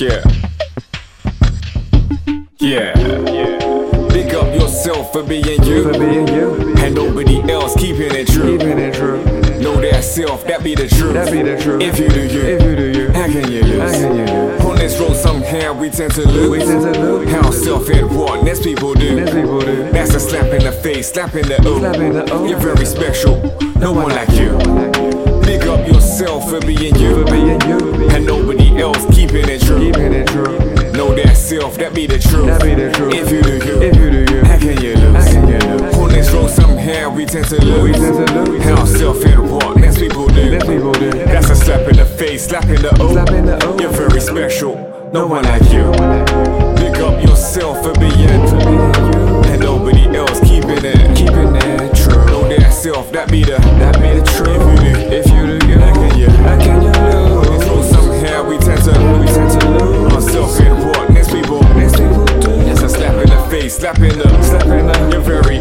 Yeah. Yeah. Big up yourself for being you. For being you, And nobody else keeping it true. keeping it true. Know that self, that be the truth. That be the truth. If you do you, If you do you, how can you lose? how can you lose? On this road, somehow we tend to lose. We tend to lose. How self and what next people do. Next people do. That's a slap in the face, slap in the O. Slap in the O. You're very special. No one like you. Big up yourself for being you. For being you, And nobody else keeping it true. keeping it true. Know that self, that be the truth. That be the truth. If you do you, If you do you, how can you lose? how can you lose? On this road, somehow we tend to lose. We tend to lose. How self and what next people do. Next people do. That's a slap in the face, slap in the O. Slap in the O. You're very special. No one like you. Big up yourself for being. You, and nobody else keeping it. Keeping it true. Know that self, that be the. That be the truth. The. Slap in the- You're very.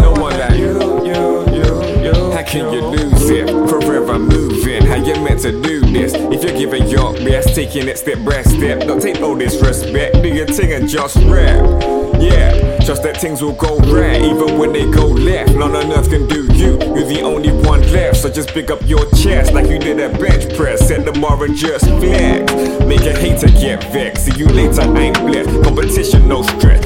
No one like you. You, you, you. How can you lose it? Forever moving, how you meant to do this? If you're giving your best, taking it step by step, don't take no disrespect. Do your thing and just rap. Yeah, just that things will go right, even when they go left. None on earth can do you. You're the only one left, so just pick up your chest like you did a bench press. Set the bar and just flex. Make a hater get vexed. See you later, I ain't blessed. Competition, no stress.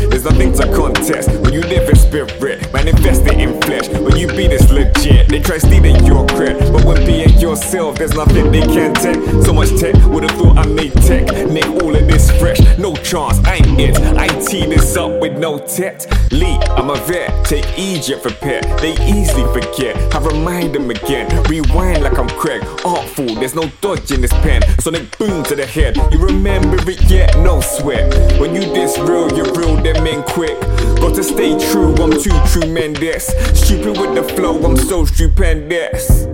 Contest. When you live in spirit, manifest it in flesh. When you be this legit, they try stealing your cred. But when being yourself, there's nothing they can take. So much tech, would've thought I made tech. Nick all of this fresh, no chance, I ain't it. I tee this up with no tet. Lee, I'm a vet, take Egypt for pet. They easily forget, I remind them again. Rewind like I'm Craig, artful, there's no dodge in this pen. Sonic boom to the head, you remember it yet? No sweat. When you this real, you're real, them in quick. Got to stay true, I'm too tremendous. Stupid with the flow, I'm so stupendous.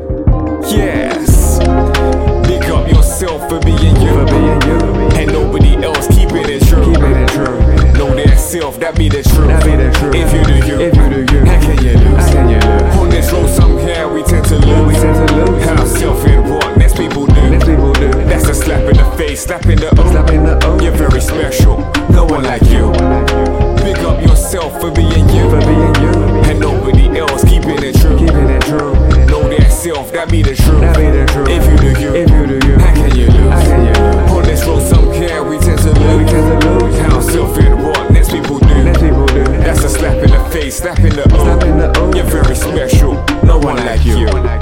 Yes. say that's true. If you do you, if you do you, how can you lose? How can you lose? On this road, somehow we tend to lose. We tend to lose. Hell, self in what next people do. Next people do. That's a slap in the face, slap in the O. Slap in the O. You're very special. No one like you. Big up yourself for being you. For being you. And nobody else keeping it true. Keeping it true. Know that self, that be the truth. That be the truth. If you do you, if you do you, how can you lose? How can you lose? On this road, somehow we tend to lose. We tend to lose. like you. Like you.